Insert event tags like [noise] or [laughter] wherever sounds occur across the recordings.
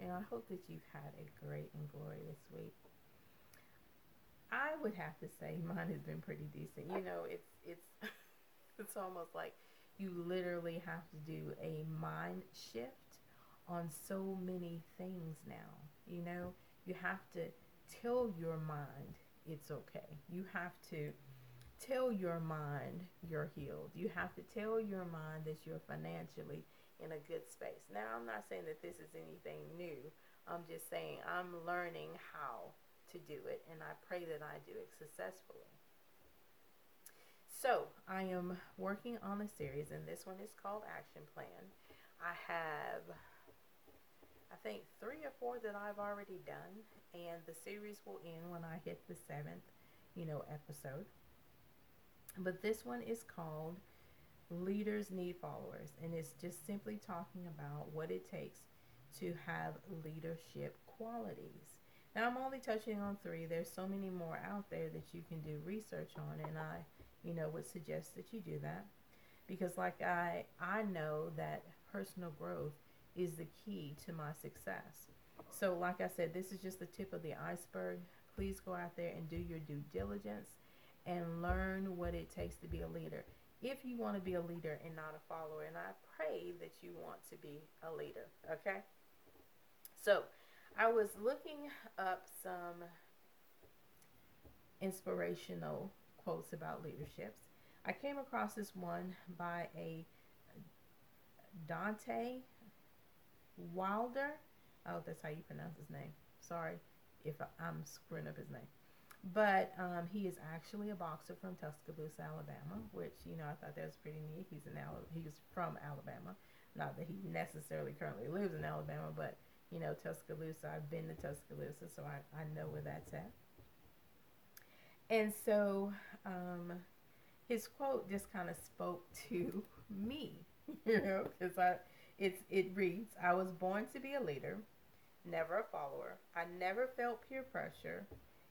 and I hope that you've had a great and glorious week. I would have to say [laughs] mine has been pretty decent. You know, it's it's [laughs] it's almost like you literally have to do a mind shift on so many things now. You know, you have to tell your mind it's okay. You have to tell your mind you're healed. You have to tell your mind that you're financially in a good space. Now, I'm not saying that this is anything new. I'm just saying I'm learning how to do it, and I pray that I do it successfully. So, I am working on a series, and this one is called Action Plan. I have, I think, three or four that I've already done, and the series will end when I hit the seventh, you know, episode. But this one is called Leaders Need Followers, and it's just simply talking about what it takes to have leadership qualities. Now, I'm only touching on three. There's so many more out there that you can do research on, and I, you know, would suggest that you do that because, like I, I know that personal growth is the key to my success. So, like I said, this is just the tip of the iceberg. Please go out there and do your due diligence and learn what it takes to be a leader. If you want to be a leader and not a follower, and I pray that you want to be a leader, okay? So, I was looking up some inspirational quotes about leaderships. I came across this one by a Dante Wilder. Oh, that's how you pronounce his name. Sorry if I'm screwing up his name. But um, he is actually a boxer from Tuscaloosa, Alabama, which you know I thought that was pretty neat. He's an Al- he's from Alabama, not that he necessarily currently lives in Alabama, but you know Tuscaloosa. I've been to Tuscaloosa, so I, I know where that's at. And so um, his quote just kind of spoke to [laughs] me, [laughs] you know, because I it's it reads, "I was born to be a leader, never a follower. I never felt peer pressure."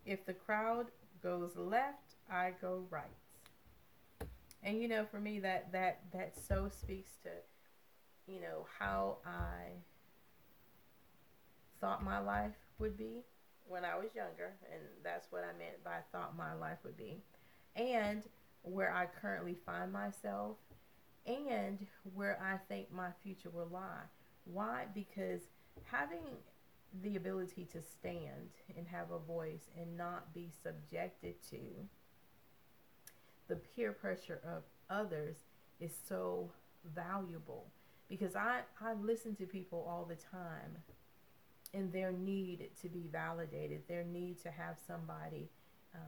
If the crowd goes left, I go right. And you know, for me, that that that so speaks to, you know, how I thought my life would be when I was younger, and that's what I meant by thought my life would be, and where I currently find myself, and where I think my future will lie. Why? Because having the ability to stand and have a voice and not be subjected to the peer pressure of others is so valuable because I, I listen to people all the time and their need to be validated, their need to have somebody um,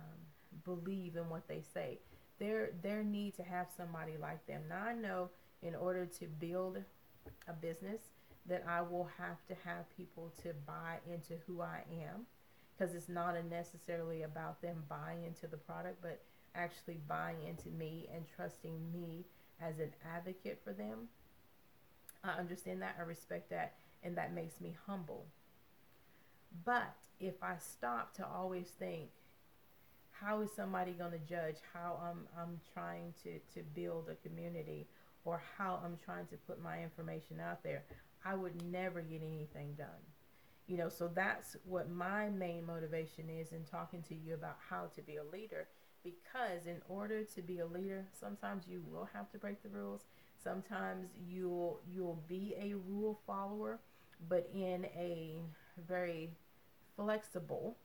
believe in what they say, their their need to have somebody like them. Now I know in order to build a business, that I will have to have people to buy into who I am because it's not necessarily about them buying into the product, but actually buying into me and trusting me as an advocate for them. I understand that, I respect that, and that makes me humble. But if I stop to always think, how is somebody going to judge how I'm, I'm trying to, to build a community or how I'm trying to put my information out there? I would never get anything done. You know, so that's what my main motivation is in talking to you about how to be a leader. Because in order to be a leader, sometimes you will have to break the rules. Sometimes you'll you'll be a rule follower, but in a very flexible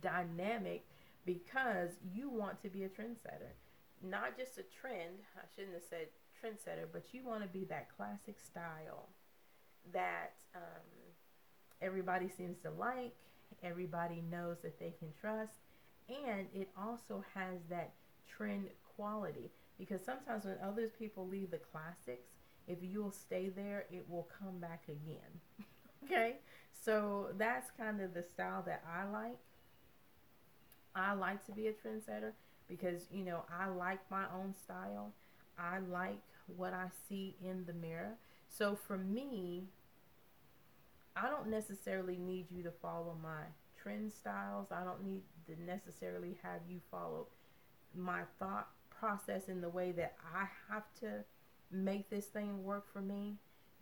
dynamic because you want to be a trendsetter. Not just a trend, I shouldn't have said trendsetter, but you want to be that classic style that um, everybody seems to like, everybody knows that they can trust, and it also has that trend quality because sometimes when other people leave the classics, if you'll stay there, it will come back again. [laughs] okay? So that's kind of the style that I like. I like to be a trendsetter because, you know, I like my own style. I like what I see in the mirror. So for me, I don't necessarily need you to follow my trend styles. I don't need to necessarily have you follow my thought process in the way that I have to make this thing work for me,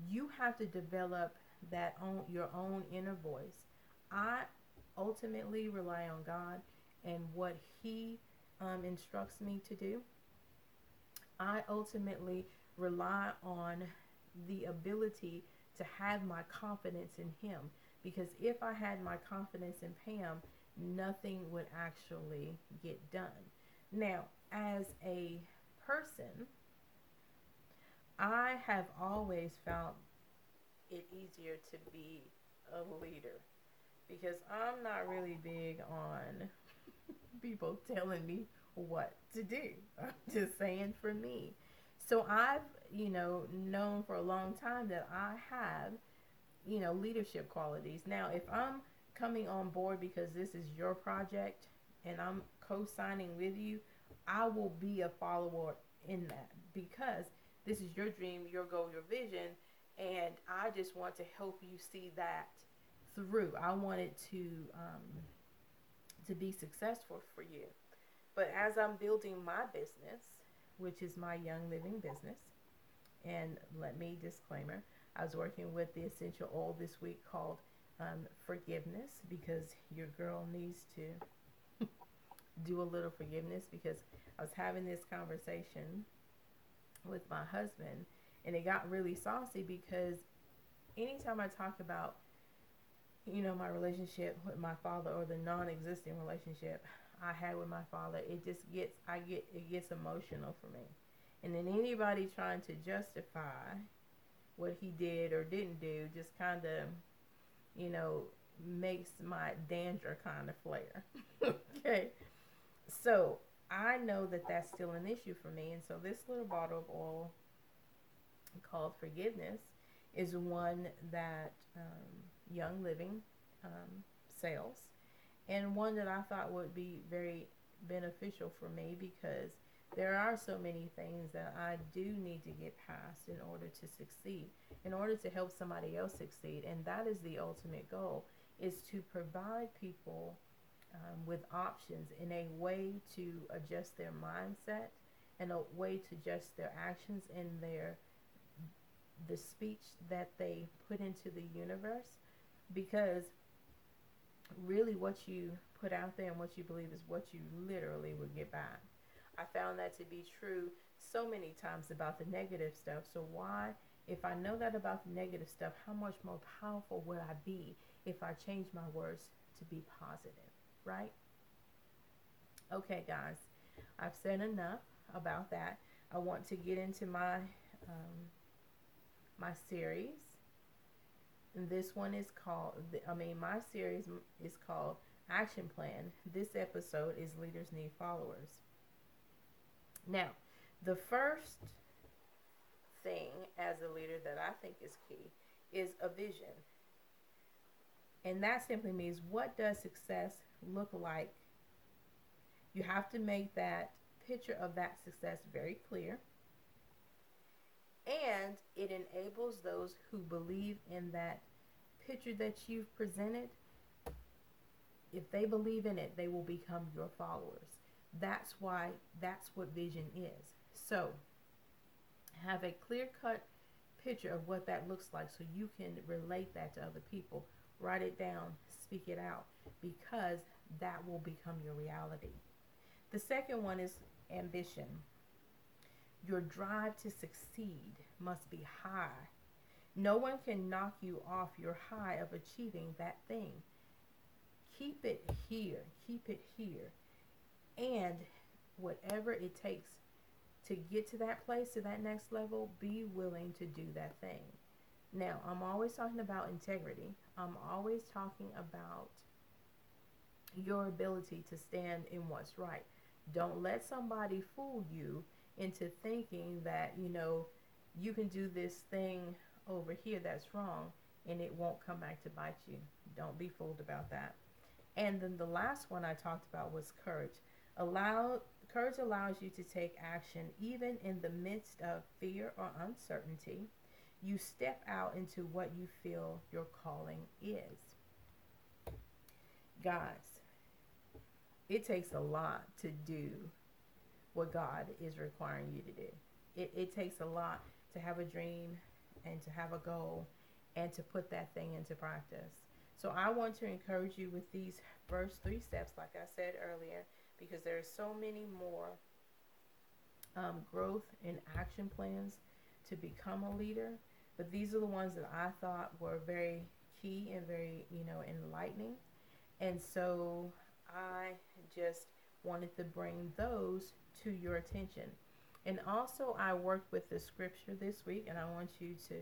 you have to develop that own your own inner voice. I ultimately rely on God and what He um, instructs me to do. I ultimately rely on the ability to have my confidence in Him. Because if I had my confidence in Pam, nothing would actually get done. Now, as a person, I have always found it easier to be a leader because I'm not really big on [laughs] people telling me what to do. [laughs] I'm just saying for me. So I've, you know, known for a long time that I have, you know, leadership qualities. Now, if I'm coming on board because this is your project and I'm co-signing with you, I will be a follower in that because this is your dream, your goal, your vision, and I just want to help you see that through. I want it to um, to be successful for you. But as I'm building my business, which is my Young Living business, and let me disclaimer, I was working with the essential oil this week called um, forgiveness because your girl needs to [laughs] do a little forgiveness because I was having this conversation with my husband and it got really saucy because anytime I talk about you know my relationship with my father or the non-existing relationship I had with my father it just gets I get it gets emotional for me. And then anybody trying to justify what he did or didn't do just kind of you know makes my danger kind of flare. [laughs] Okay? So I know that that's still an issue for me. And so this little bottle of oil called Forgiveness is one that um, Young Living um, sells, and one that I thought would be very beneficial for me because there are so many things that I do need to get past in order to succeed, in order to help somebody else succeed, and that is the ultimate goal: is to provide people um, with options in a way to adjust their mindset and a way to adjust their actions and their the speech that they put into the universe because really what you put out there and what you believe is what you literally will get back. I found that to be true so many times about the negative stuff. So why, if I know that about the negative stuff, how much more powerful would I be if I change my words to be positive, right? Okay, guys, I've said enough about that. I want to get into my um, my series. And this one is called, I mean, my series is called Action Plan. This episode is Leaders Need Followers. Now, the first thing as a leader that I think is key is a vision. And that simply means what does success look like? You have to make that picture of that success very clear and it enables those who believe in that picture that you've presented if they believe in it they will become your followers. That's why that's what vision is. So have a clear cut picture of what that looks like so you can relate that to other people. Write it down speak it out because that will become your reality. The second one is ambition your drive to succeed must be high. No one can knock you off your high of achieving that thing. Keep it here. Keep it here. And whatever it takes to get to that place, to that next level, be willing to do that thing. Now, I'm always talking about integrity. I'm always talking about your ability to stand in what's right. Don't let somebody fool you into thinking that, you know, you can do this thing over here that's wrong and it won't come back to bite you. Don't be fooled about that. And then the last one I talked about was courage. Allow courage allows you to take action even in the midst of fear or uncertainty. You step out into what you feel your calling is. Guys, it takes a lot to do what God is requiring you to do. it, it takes a lot to have a dream and to have a goal and to put that thing into practice. So I want to encourage you with these first three steps, like I said earlier, because there are so many more um, growth and action plans to become a leader. But these are the ones that I thought were very key and very, you know, enlightening. And so I just wanted to bring those to your attention. And also, I worked with the scripture this week, and I want you to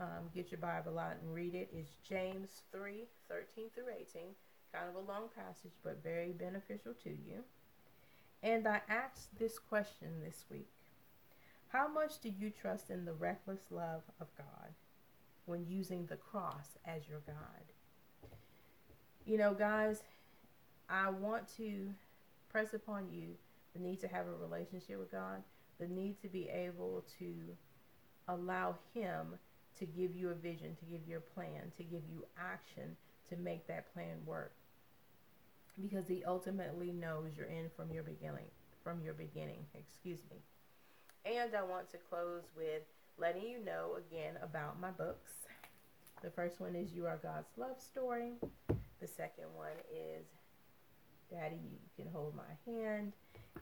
um, get your Bible out and read it. It's James 3 13 through 18. Kind of a long passage, but very beneficial to you. And I asked this question this week How much do you trust in the reckless love of God when using the cross as your guide? You know, guys, I want to press upon you the need to have a relationship with God, the need to be able to allow Him to give you a vision, to give you a plan, to give you action to make that plan work. Because He ultimately knows you're in from your beginning. From your beginning, excuse me. And I want to close with letting you know again about my books. The first one is You Are God's Love Story. The second one is Daddy, You Can Hold My Hand.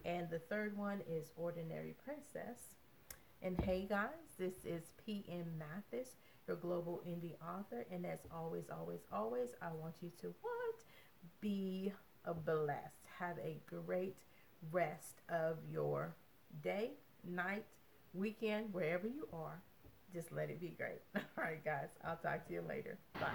And the third one is Ordinary Princess. And hey guys, this is PM Mathis, your global indie author. And as always, always, always, I want you to what? Be a blessed. Have a great rest of your day, night, weekend, wherever you are. Just let it be great. [laughs] All right, guys. I'll talk to you later. Bye.